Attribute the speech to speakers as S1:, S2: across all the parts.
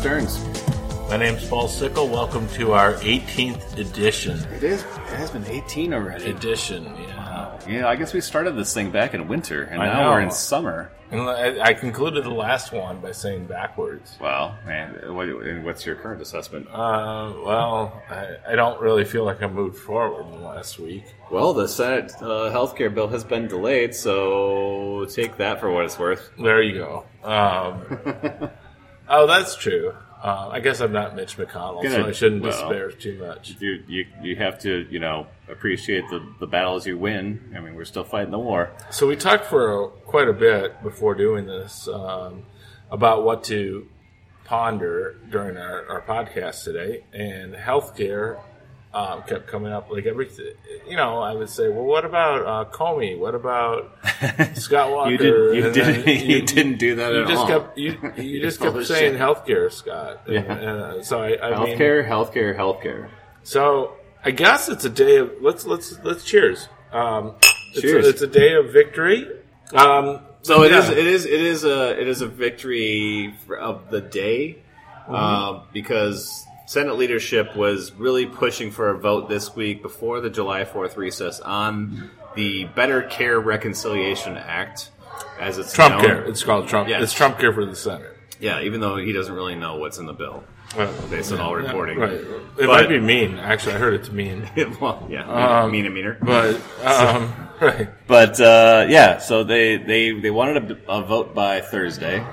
S1: Stearns.
S2: My name's Paul Sickle. Welcome to our 18th edition.
S1: It is. It has been 18 already.
S2: Edition, yeah.
S1: Yeah, I guess we started this thing back in winter, and
S2: I
S1: now
S2: know.
S1: we're in summer.
S2: And I, I concluded the last one by saying backwards.
S1: Well, man, what, and what's your current assessment?
S2: Uh, well, I, I don't really feel like I moved forward in the last week.
S1: Well, the Senate uh, healthcare bill has been delayed, so take that for what it's worth.
S2: There you go. Um, oh, that's true. Uh, I guess I'm not Mitch McConnell, so I shouldn't
S1: Well.
S2: despair too much.
S1: You, you you have to you know appreciate the, the battles you win. I mean, we're still fighting the war.
S2: So we talked for quite a bit before doing this um, about what to ponder during our, our podcast today, and healthcare um, kept coming up. Like everything, you know, I would say, well, what about uh, Comey? What about Scott Walker?
S1: You did, you, didn't,
S2: then
S1: you, didn't do that
S2: You
S1: at
S2: just
S1: all.
S2: kept you, you just kept saying
S1: shit.
S2: healthcare, Scott. And,
S1: Yeah.
S2: and, uh, so I, I mean,
S1: healthcare, healthcare, healthcare.
S2: so I guess it's a day of let's let's let's cheers. Um, it's
S1: Cheers.
S2: A, it's a day of victory. Um,
S1: So it
S2: yeah.
S1: is. It is. It is a. It is a victory of the day, uh, because Senate leadership was really pushing for a vote this week before the July Fourth recess on the Better Care Reconciliation Act, as it's
S2: Trump
S1: known.
S2: care. It's called Trump.
S1: Yes.
S2: It's Trump care for the Senate.
S1: Yeah, even though he doesn't really know what's in the bill based on all reporting.
S2: Right. It
S1: But-
S2: might be mean. Actually, I heard it's mean.
S1: well, yeah,
S2: Um,
S1: mean and meaner.
S2: But um, right.
S1: But uh, yeah, so they they they wanted a, a vote by Thursday.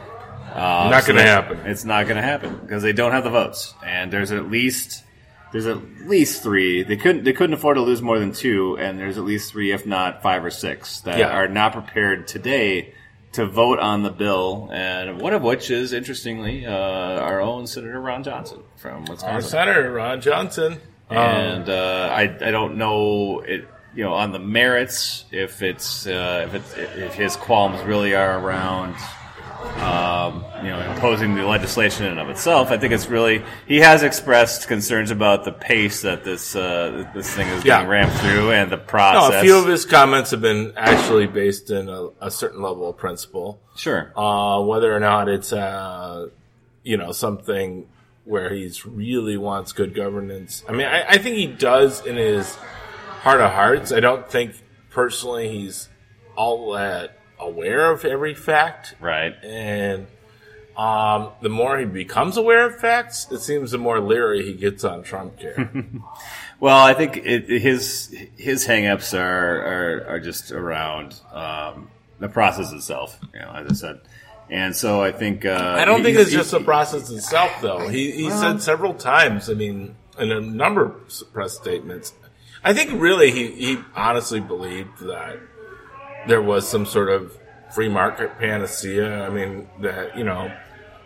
S1: Uh,
S2: Not
S1: so
S2: gonna happen.
S1: It's not going to happen because they don't have the votes, and there's at least there's at least three. They couldn't they couldn't afford to lose more than two, and there's at least three, if not five or six, that
S2: Yeah.
S1: are not prepared today to vote on the bill, and one of which is interestingly uh, our own Senator Ron Johnson from
S2: Our
S1: Wisconsin.
S2: Senator Ron Johnson. Um,
S1: and uh, I I don't know it you know on the merits if it's uh, if it's, if his qualms really are around um, you know imposing the legislation in and of itself. I think it's really he has expressed concerns about the pace that this uh, this thing is
S2: Yeah.
S1: being ramped through and the
S2: no,
S1: process.
S2: a few of his comments have been actually based in a, a certain level of principle.
S1: sure.
S2: uh, whether or not it's uh, you know something where he's really wants good governance. I mean, I, I think he does in his heart of hearts. I don't think personally he's all that aware of every fact,
S1: Right.
S2: and um, the more he becomes aware of facts, it seems the more leery he gets on Trump care.
S1: Well, I think it, his his hangups are, are are just around um, the process itself. You know, as I said, and so I think uh,
S2: I don't think it's just the process itself, though. He he said several times. I mean, in a number of press statements, I think really he he honestly believed that there was some sort of free market panacea. I mean, that you know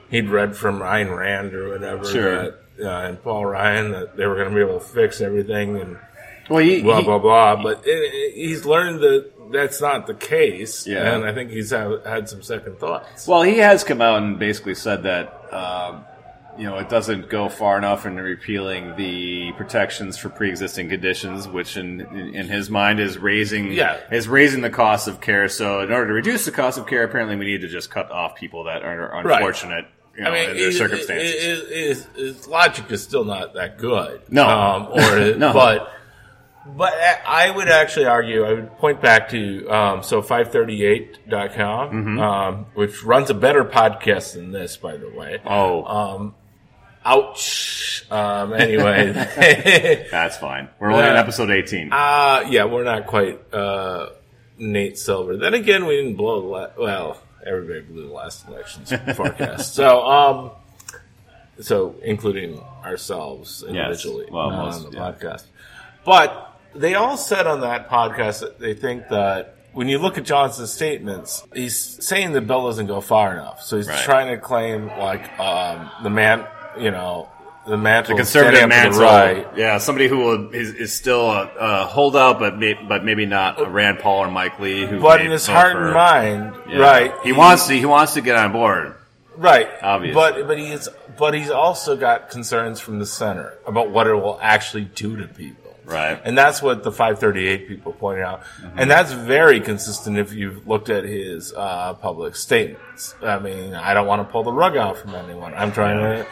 S2: he'd read from Ayn Rand or whatever,
S1: Sure.
S2: that, uh, and Paul Ryan that they were going to be able to fix everything and
S1: well, he,
S2: blah
S1: he-
S2: blah blah. But it, it- he's learned that that's not the case,
S1: Yeah.
S2: and I think he's have, had some second thoughts.
S1: Well, he has come out and basically said that you know it doesn't go far enough in repealing the protections for pre-existing conditions, which in in his mind is raising
S2: Yeah.
S1: is raising the cost of care. So in order to reduce the cost of care, apparently we need to just cut off people that are
S2: Right.
S1: unfortunate. You know, in their
S2: his-
S1: circumstances.
S2: His, his- his logic is still not that good.
S1: No.
S2: um, or
S1: No.
S2: but but I would actually argue. I would point back to um, so 538.com,
S1: Mm-hmm.
S2: um, which runs a better podcast than this, by the way.
S1: oh,
S2: Um, ouch. Um, anyway,
S1: that's fine. We're only on
S2: uh,
S1: episode eighteen.
S2: uh, yeah, we're not quite uh, Nate Silver. Then again, we didn't blow the la- well. Everybody blew the last election's forecast. So, um, so including ourselves individually
S1: Well,
S2: not
S1: most-
S2: on the
S1: yeah.
S2: podcast. But they all said on that podcast that they think that when you look at Johnson's statements, he's saying the bill doesn't go far enough. So he's
S1: Right.
S2: trying to claim like um, the man, you know, the mantle,
S1: the conservative mantle,
S2: the right.
S1: yeah, somebody who will, is, is still a, a holdout, but may, but maybe not a Rand Paul or Mike Lee. Who
S2: But in his heart
S1: for-
S2: and mind,
S1: Yeah.
S2: right?
S1: He wants to. He wants to get on board.
S2: right,
S1: Obviously.
S2: But but he's but he's also got concerns from the center about what it will actually do to people.
S1: Right.
S2: And that's what the 538 people pointed out. And that's very consistent if you've looked at his uh, public statements. I mean, I don't want to pull the rug out from anyone. I'm trying to.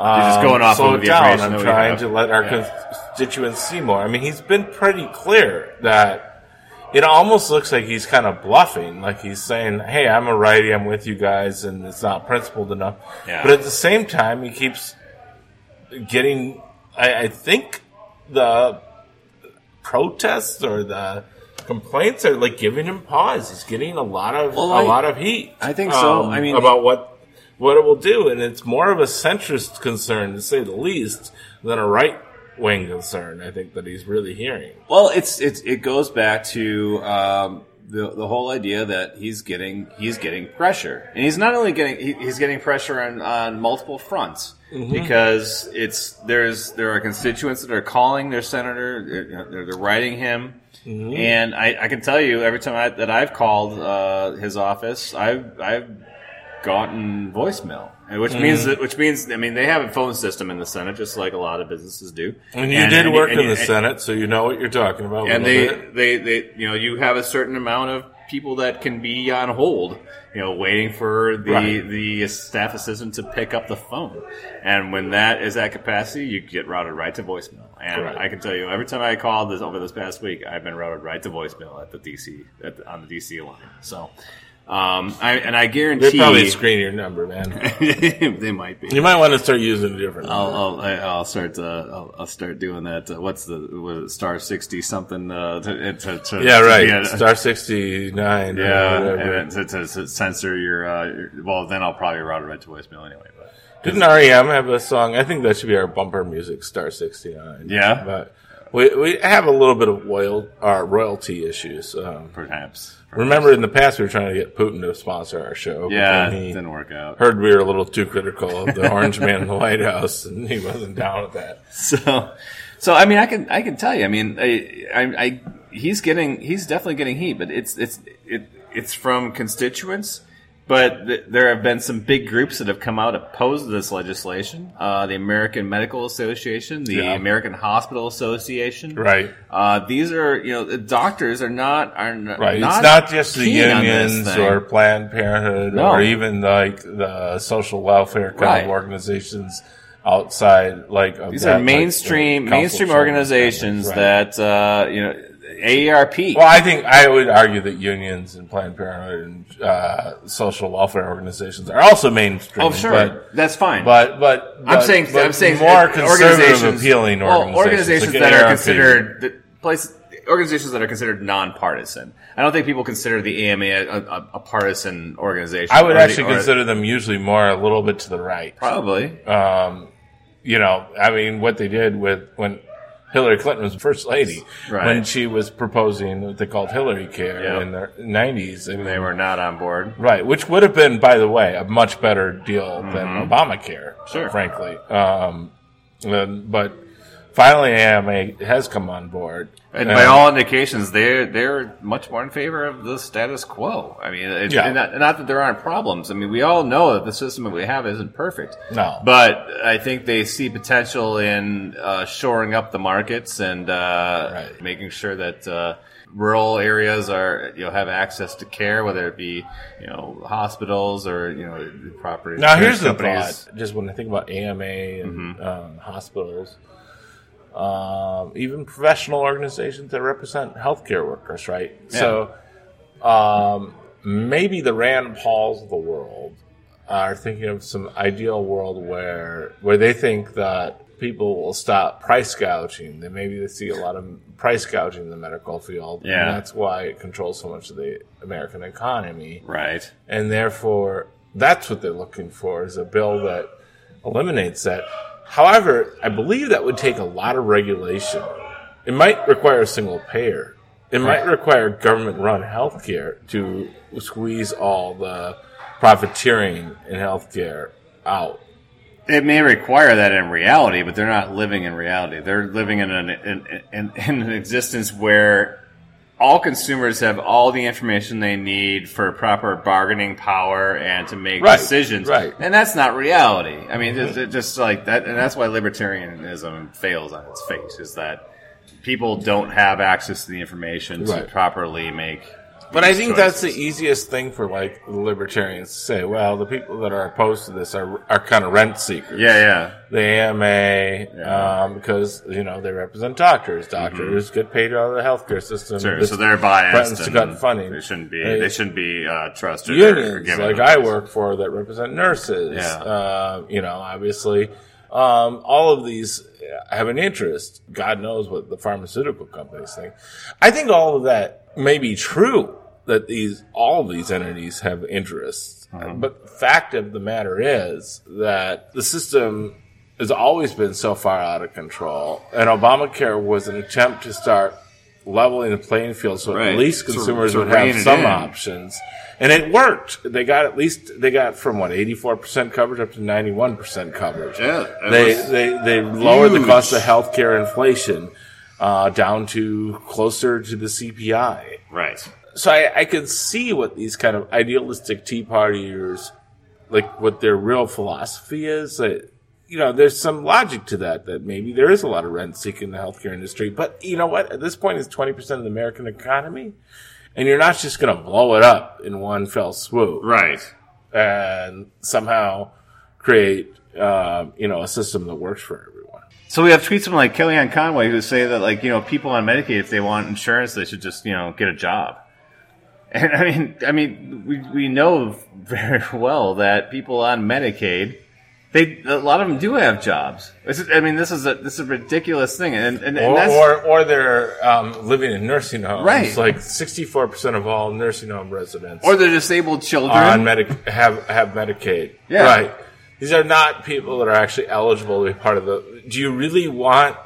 S2: Um,
S1: just going off
S2: slow
S1: of
S2: it
S1: the
S2: down. I'm trying to let our
S1: Yeah.
S2: constituents see more. I mean, he's been pretty clear that it almost looks like he's kind of bluffing, like he's saying, "Hey, I'm a righty, I'm with you guys, and it's not principled enough."
S1: Yeah.
S2: But at the same time, he keeps getting. I, I think the protests or the complaints are like giving him pause. He's getting a lot of
S1: Well,
S2: a
S1: I-
S2: lot of heat.
S1: I think so.
S2: um,
S1: I mean-
S2: about what what it will do, and it's more of a centrist concern, to say the least, than a right wing concern. I think that he's really hearing.
S1: Well, it's it's it goes back to um, the the whole idea that he's getting he's getting pressure, and he's not only getting he, he's getting pressure on, on multiple fronts because it's there's there are constituents that are calling their senator, they're, they're, they're writing him. And I, I can tell you, every time I, that I've called uh, his office, I've I've gotten voicemail, and which mm. means that which means I mean they have a phone system in the Senate, just like a lot of businesses do.
S2: And you did work
S1: and-
S2: in the
S1: and-
S2: Senate, so you know what you're talking about.
S1: and they,
S2: bit.
S1: they, they, you know, you have a certain amount of people that can be on hold, you know, waiting for the
S2: Right.
S1: the staff assistant to pick up the phone. And when that is at capacity, you get routed right to voicemail. And
S2: Correct.
S1: I can tell you, every time I called this over this past week, I've been routed right to voicemail at the DC at the, on the DC line. So, um, I, and I guarantee They
S2: probably screen your number, man.
S1: they might be.
S2: You might want to start using a different.
S1: I'll. I'll, I'll start uh, I'll, I'll start doing that. Uh, what's the what star sixty something? Uh, to, to, to,
S2: yeah, right.
S1: a-
S2: Star sixty nine.
S1: yeah, and to, to, to censor your, uh, your. Well, then I'll probably route it right to voicemail anyway. But
S2: Didn't REM have a song? I think that should be our bumper music, Star 69.
S1: Yeah?
S2: But we, we have a little bit of royal, uh, royalty issues. Um,
S1: perhaps.
S2: remember in the past we were trying to get Putin to sponsor our show.
S1: Yeah,
S2: he
S1: didn't work out.
S2: heard we were a little too critical of the orange man in the White House and he wasn't down with that.
S1: So, so I mean, I can I can tell you. I mean, I, I, I he's getting he's definitely getting heat, but it's it's it it's from constituents. But th- there have been some big groups that have come out opposed to this legislation. Uh, the American Medical Association, the
S2: Yeah.
S1: American Hospital Association.
S2: Right.
S1: Uh, these are you know the doctors are not are n-
S2: Right.
S1: Not
S2: it's not just the
S1: keen on this
S2: unions or Planned Parenthood
S1: No.
S2: or even like the social welfare kind
S1: Right.
S2: of organizations outside like
S1: These are mainstream
S2: Council
S1: mainstream organizations
S2: Right.
S1: that uh, you know AARP.
S2: Well, I think I would argue that unions and Planned Parenthood and uh, social welfare organizations are also mainstream.
S1: oh, sure,
S2: but
S1: that's fine.
S2: but but,
S1: I'm saying
S2: but
S1: I'm saying
S2: more conservative,
S1: organizations-
S2: appealing
S1: well,
S2: organizations,
S1: organizations
S2: like
S1: that are considered the place organizations that are considered nonpartisan. I don't think people consider the AMA a, a, a partisan organization.
S2: I would
S1: the-
S2: actually
S1: or-
S2: consider them usually more a little bit to the right.
S1: probably.
S2: Um, you know, I mean, what they did with when Hillary Clinton was first lady,
S1: Right.
S2: when she was proposing what they called Hillary Care
S1: Yeah.
S2: in the nineties, I mean,
S1: They were not on board.
S2: Right, which would have been, by the way, a much better deal than Obamacare,
S1: Mm-hmm. Sure.
S2: frankly. Um, but finally, AMA has come on board.
S1: And by all indications, they're they're much more in favor of the status quo. I mean, it's,
S2: Yeah.
S1: not, not that there aren't problems. I mean, we all know that the system that we have isn't perfect.
S2: No.
S1: but I think they see potential in uh, shoring up the markets and uh,
S2: Right.
S1: making sure that uh, rural areas are you know have access to care, whether it be you know hospitals or you know property.
S2: Now, here's the
S1: companies.
S2: thought. Just when I think about AMA and
S1: Mm-hmm.
S2: um, hospitals, um, even professional organizations that represent healthcare workers, right? So um, maybe the Rand Pauls of the world are thinking of some ideal world where where they think that people will stop price gouging. That maybe they see a lot of price gouging in the medical field,
S1: Yeah.
S2: and that's why it controls so much of the American economy
S1: Right.
S2: and therefore that's what they're looking for is a bill that eliminates that. However, I believe that would take a lot of regulation. It might require a single payer. It might require government-run healthcare to squeeze all the profiteering in healthcare out.
S1: It may require that in reality, but they're not living in reality. They're living in an in, in, in an existence where all consumers have all the information they need for proper bargaining power and to make
S2: Right,
S1: decisions.
S2: right.
S1: And that's not reality. I mean, mm-hmm. it's, it's just like that, and that's why libertarianism fails on its face. Is that people don't have access to the information to properly make.
S2: But I think that's the easiest thing for like libertarians to say. Well, the people that are opposed to this are are kind of rent seekers.
S1: Yeah, yeah.
S2: the AMA,
S1: Yeah. Mm-hmm.
S2: um, because you know they represent doctors. Doctors get paid out of the healthcare system.
S1: Sure, so they're biased.
S2: to
S1: and
S2: cut funding.
S1: They shouldn't be.
S2: Uh,
S1: They shouldn't be uh, trusted.
S2: unions like. I work for that represent nurses.
S1: Yeah.
S2: Uh, you know, obviously, um, all of these have an interest. God knows what the pharmaceutical companies think. I think all of that may be true that these all these entities have interests,
S1: Uh-huh.
S2: but the fact of the matter is that the system has always been so far out of control, and Obamacare was an attempt to start leveling the playing field so
S1: Right.
S2: at least consumers
S1: to
S2: would have some
S1: in.
S2: options. And it worked. They got at least they got from what eighty four percent coverage up to ninety one percent coverage.
S1: Yeah,
S2: they they they lowered the cost of healthcare inflation uh, down to closer to the CPI.
S1: Right.
S2: So I, I could see what these kind of idealistic Tea Partiers, like what their real philosophy is. That, you know, there's some logic to that. That maybe there is a lot of rent seeking in the healthcare industry. But you know what? At this point, it's twenty percent of the American economy, and you're not just going to blow it up in one fell swoop
S1: Right.
S2: and somehow create, um, you know, a system that works for everyone.
S1: So we have tweets from like Kellyanne Conway who say that like you know people on Medicaid if they want insurance they should just you know get a job. And I mean I mean we we know very well that people on Medicaid they a lot of them do have jobs. Is, I mean this is a this is a ridiculous thing and and, and
S2: Or,
S1: that's
S2: or, or they're um, living in nursing homes.
S1: Right.
S2: Like 64% of all nursing home residents
S1: or they're disabled children.
S2: on medic have have Medicaid.
S1: Yeah.
S2: Right. These are not people that are actually eligible to be part of the. Do you really want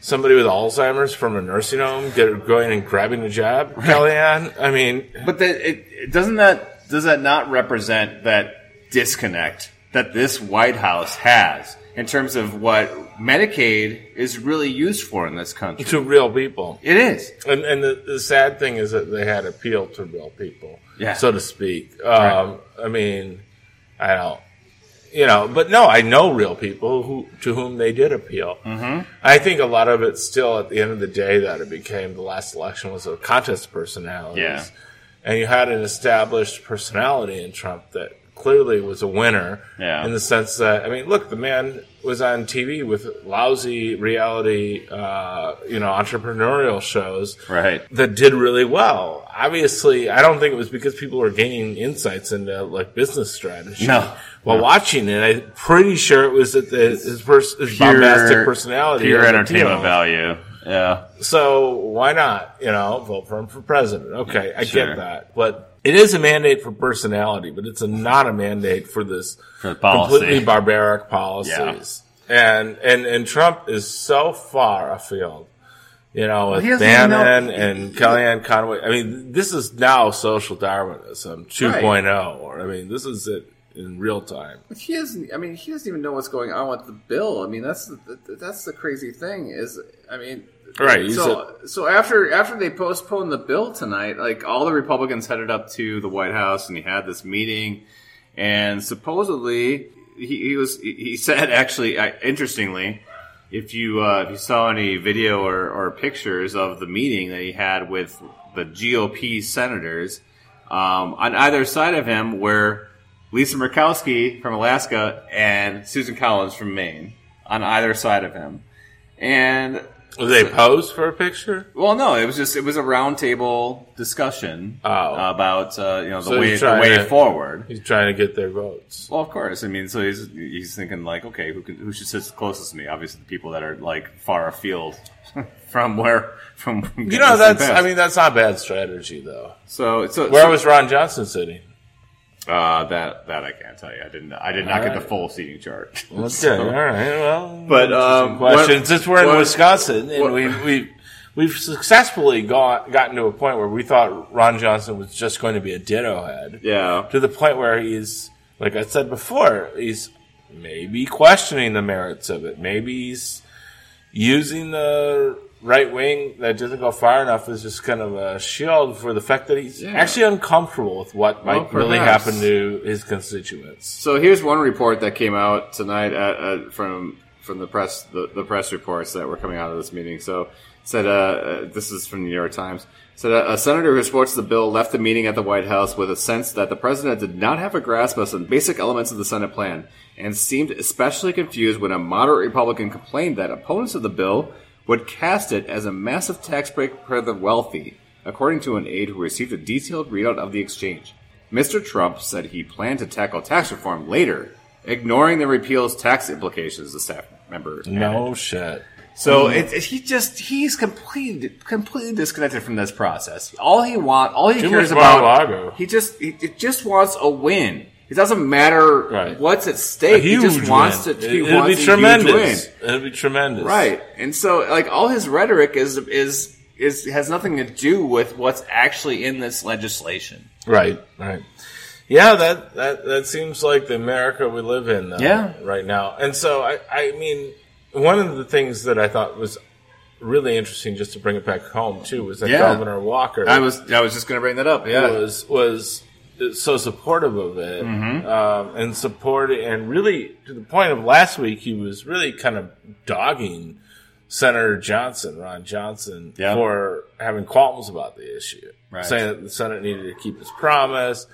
S2: somebody with Alzheimer's from a nursing home get going and grabbing a job, Kellyanne? I mean,
S1: But that it, doesn't that does that not represent that disconnect that this White House has in terms of what Medicaid is really used for in this country?
S2: to real people.
S1: It is.
S2: And, and the, the sad thing is that they had appeal to real people,
S1: Yeah.
S2: so to speak. Um, I mean, I don't, you know, but no, I know real people who to whom they did appeal. Mm-hmm. I think a lot of it still, at the end of the day, that it became the last election was a contest of personalities,
S1: Yeah.
S2: and you had an established personality in Trump that clearly was a winner.
S1: Yeah.
S2: In the sense that, I mean, look, the man was on TV with lousy reality, uh, you know, entrepreneurial shows
S1: Right.
S2: that did really well. Obviously, I don't think it was because people were gaining insights into like business strategy.
S1: No.
S2: While
S1: No.
S2: watching it, I'm pretty sure it was that the, his, pers- his bombastic personality,
S1: pure entertainment value. Yeah.
S2: So why not? You know, vote for him for president. Okay, I
S1: Sure.
S2: get that, but it is a mandate for personality, but it's a, not a mandate for this
S1: For
S2: completely barbaric policies. And and and Trump is so far afield. You know, with
S1: he
S2: Bannon
S1: know-
S2: and Kellyanne Conway. I mean, this is now social Darwinism 2.0. Or I mean, this is it in real time.
S3: He doesn't. I mean, he doesn't even know what's going on with the bill. I mean, that's the, that's the crazy thing. Is I mean,
S2: Right,
S3: So so after after they postponed the bill tonight, like all the Republicans headed up to the White House and he had this meeting, and supposedly he, he was he said actually uh, interestingly. If you uh, if you saw any video or, or pictures of the meeting that he had with the GOP senators, um, on either side of him were Lisa Murkowski from Alaska and Susan Collins from Maine on either side of him. And Did
S2: They posed for a picture.
S1: well, no, it was just it was a roundtable discussion
S2: Oh.
S1: about uh, you know the
S2: So
S1: way
S2: he's
S1: the
S2: trying
S1: way
S2: to-
S1: forward.
S2: He's trying to get their votes.
S1: Well, of course. I mean, so he's he's thinking like, okay, who can, who should sit closest to me? Obviously, the people that are like far afield from where from. from
S2: You know, that's. I mean, that's not bad strategy, though.
S1: so so
S2: Where
S1: so,
S2: was Ron Johnson sitting?
S1: Uh, that that I can't tell you. I didn't. I did not
S2: All
S1: get the full seating chart.
S2: Okay, all right. Well,
S1: But, um,
S2: question.
S1: what-
S2: Since we're in
S1: what-
S2: Wisconsin and
S1: what-
S2: we we we've successfully got, gotten to a point where we thought Ron Johnson was just going to be a ditto head,
S1: Yeah.
S2: to the point where he's like I said before, he's maybe questioning the merits of it. Maybe he's using the right wing that doesn't go far enough is just kind of a shield for the fact that he's
S1: Yeah.
S2: actually uncomfortable with what
S1: Well,
S2: might really happen to his constituents.
S3: So here's one report that came out tonight at, from from the press the, the press reports that were coming out of this meeting. So
S1: said, uh, uh, this is from the New York Times, said uh, a senator who supports the bill left the meeting at the White House with a sense that the president did not have a grasp of some basic elements of the Senate plan and seemed especially confused when a moderate Republican complained that opponents of the bill would cast it as a massive tax break for the wealthy, according to an aide who received a detailed readout of the exchange. Mr. Trump said he planned to tackle tax reform later, ignoring the repeal's tax implications, the staff member added.
S2: No shit.
S1: So it, it- he just he's completely completely disconnected from this process. All he want, all he
S2: Too
S1: cares about,
S2: Mar-a-Lago.
S1: he just he, it just wants a win. It doesn't matter
S2: Right.
S1: what's at stake. He just wants
S2: win.
S1: to. He
S2: It- It'll
S1: wants
S2: be tremendous. It'll be tremendous.
S1: Right, and so like all his rhetoric is is is has nothing to do with what's actually in this legislation.
S2: Right. Right. Yeah, that, that that seems like the America we live in. Though,
S1: Yeah.
S2: Right now, and so I I mean, one of the things that I thought was really interesting, just to bring it back home too, was that
S1: Yeah.
S2: Governor Walker.
S1: I was I was just going to bring that up. Yeah,
S2: was was so supportive of it
S1: Mm-hmm.
S2: um, and support and really to the point of last week he was really kind of dogging Senator Johnson, Ron Johnson,
S1: Yeah.
S2: for having qualms about the issue,
S1: Right.
S2: saying that the Senate needed to keep its promise.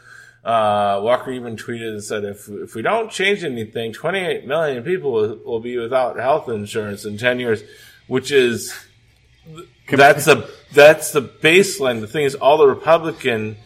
S2: Uh, Walker even tweeted and said, "If if we don't change anything, 28 million people will, will be without health insurance in 10 years," which is that's the that's the baseline. The thing is, all the Republican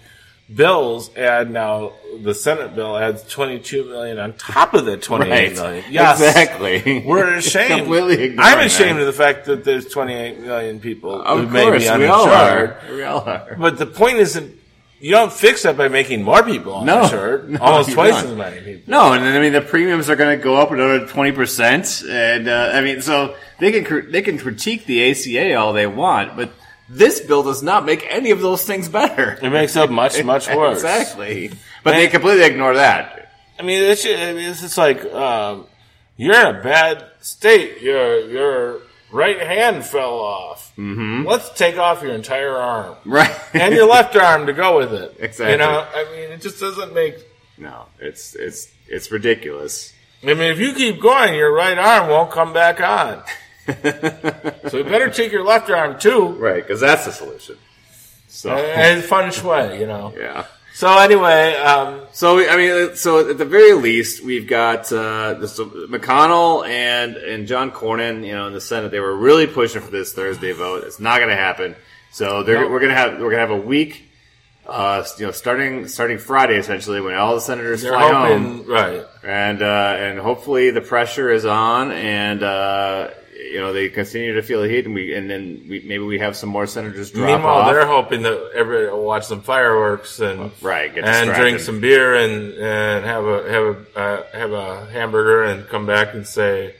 S2: bills add now. The Senate bill adds twenty two million on top of the twenty eight
S1: Right.
S2: million. Yes,
S1: exactly.
S2: We're ashamed. I'm ashamed
S1: that.
S2: of the fact that there's 28 million people
S1: Of
S2: who may
S1: course,
S2: be
S1: we all are. We all are.
S2: But the point isn't. You don't fix that by making more people
S1: No.
S2: uninsured.
S1: No,
S2: Almost twice
S1: don't.
S2: as many people.
S1: No, and then, I mean the premiums are going to go up another twenty percent, and uh, I mean so they can they can critique the ACA all they want, but this bill does not make any of those things better.
S2: It makes it much much worse.
S1: exactly, but they completely ignore that.
S2: I mean, it's, I mean, it's just like um, you're in a bad state. Your your right hand fell off. Mm-hmm. Let's take off your entire arm
S1: Right.
S2: and your left arm to go with it.
S1: Exactly.
S2: You know, I mean, it just doesn't make.
S1: no, it's it's it's ridiculous.
S2: I mean, if you keep going, your right arm won't come back on. so you better take your left arm too.
S1: Right, because that's the solution. So
S2: And fun way, you know.
S1: yeah.
S2: So anyway, um,
S1: So I mean, so at the very least, we've got uh, this, McConnell and and John Cornyn. You know, in the Senate, they were really pushing for this Thursday vote. It's not going to happen. So they're,
S2: Nope.
S1: we're going to have we're going to have a week. Uh, you know, starting starting Friday essentially, when all the senators
S2: they're
S1: fly
S2: hoping
S1: home,
S2: right.
S1: and uh, and hopefully the pressure is on, and uh, you know they continue to feel the heat, and we and then we, maybe we have some more senators drop
S2: Meanwhile,
S1: off.
S2: they're hoping that everybody will watch some fireworks and
S1: Right,
S2: and drink some beer and and have a have a uh, have a hamburger and come back and say,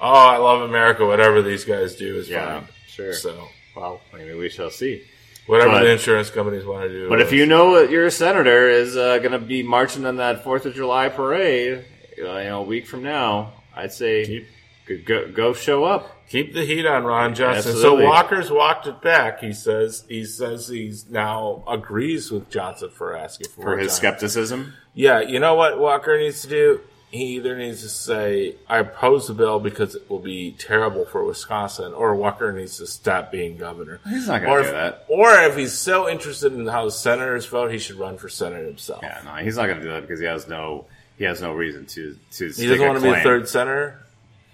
S2: "Oh, I love America." Whatever these guys do is
S1: Yeah,
S2: fine.
S1: sure.
S2: So
S1: well, maybe we shall see.
S2: whatever
S1: But-
S2: the insurance companies want to do.
S1: But if you know that your senator is uh, going to be marching on that Fourth of July parade, uh, you know, a week from now, I'd say
S2: Keep-
S1: go, go show up.
S2: keep the heat on Ron Johnson.
S1: Absolutely.
S2: So Walker's walked it back. He says he says he's now agrees with Johnson for asking for,
S1: for his skepticism.
S2: Yeah, you know what Walker needs to do? He either needs to say, I oppose the bill because it will be terrible for Wisconsin, or Walker needs to stop being governor.
S1: He's not gonna
S2: or
S1: do
S2: if,
S1: that.
S2: Or if he's so interested in how senators vote, he should run for senator himself.
S1: Yeah, no, he's not going to do that because he has no he has no reason to to.
S2: He doesn't want to be a third senator?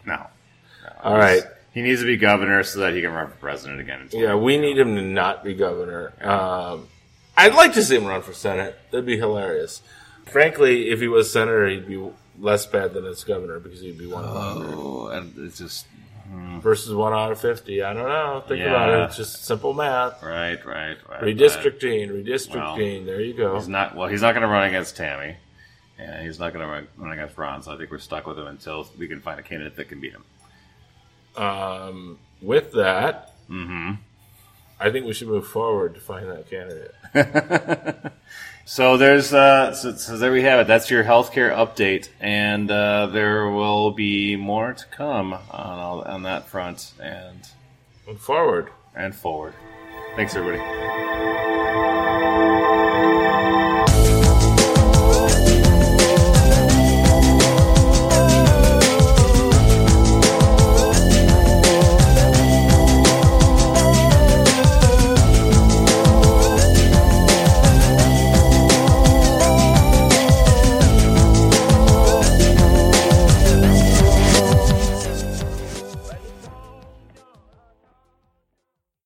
S1: No. no
S2: All right.
S1: He needs to be governor so that he can run for president again.
S2: Yeah, we need him to not be governor. Um, I'd like to see him run for senate. That'd be hilarious. Frankly, if he was senator, he'd be less bad than as governor because he'd be one of
S1: Oh, and it's just
S2: versus one out of 50. I don't know. Think
S1: Yeah.
S2: about it. It's just simple math.
S1: right, right, right.
S2: Redistricting, redistricting. there you go.
S1: He's not well. He's not going to run against Tammy, and he's not going to run, against Ron. So I think we're stuck with him until we can find a candidate that can beat him.
S2: Um, with that,
S1: Mm-hmm.
S2: I think we should move forward to find that candidate.
S1: So there's uh, so, so there we have it. That's your healthcare update, and uh, there will be more to come on all, on that front and
S2: Move forward.
S1: and forward. Thanks, everybody.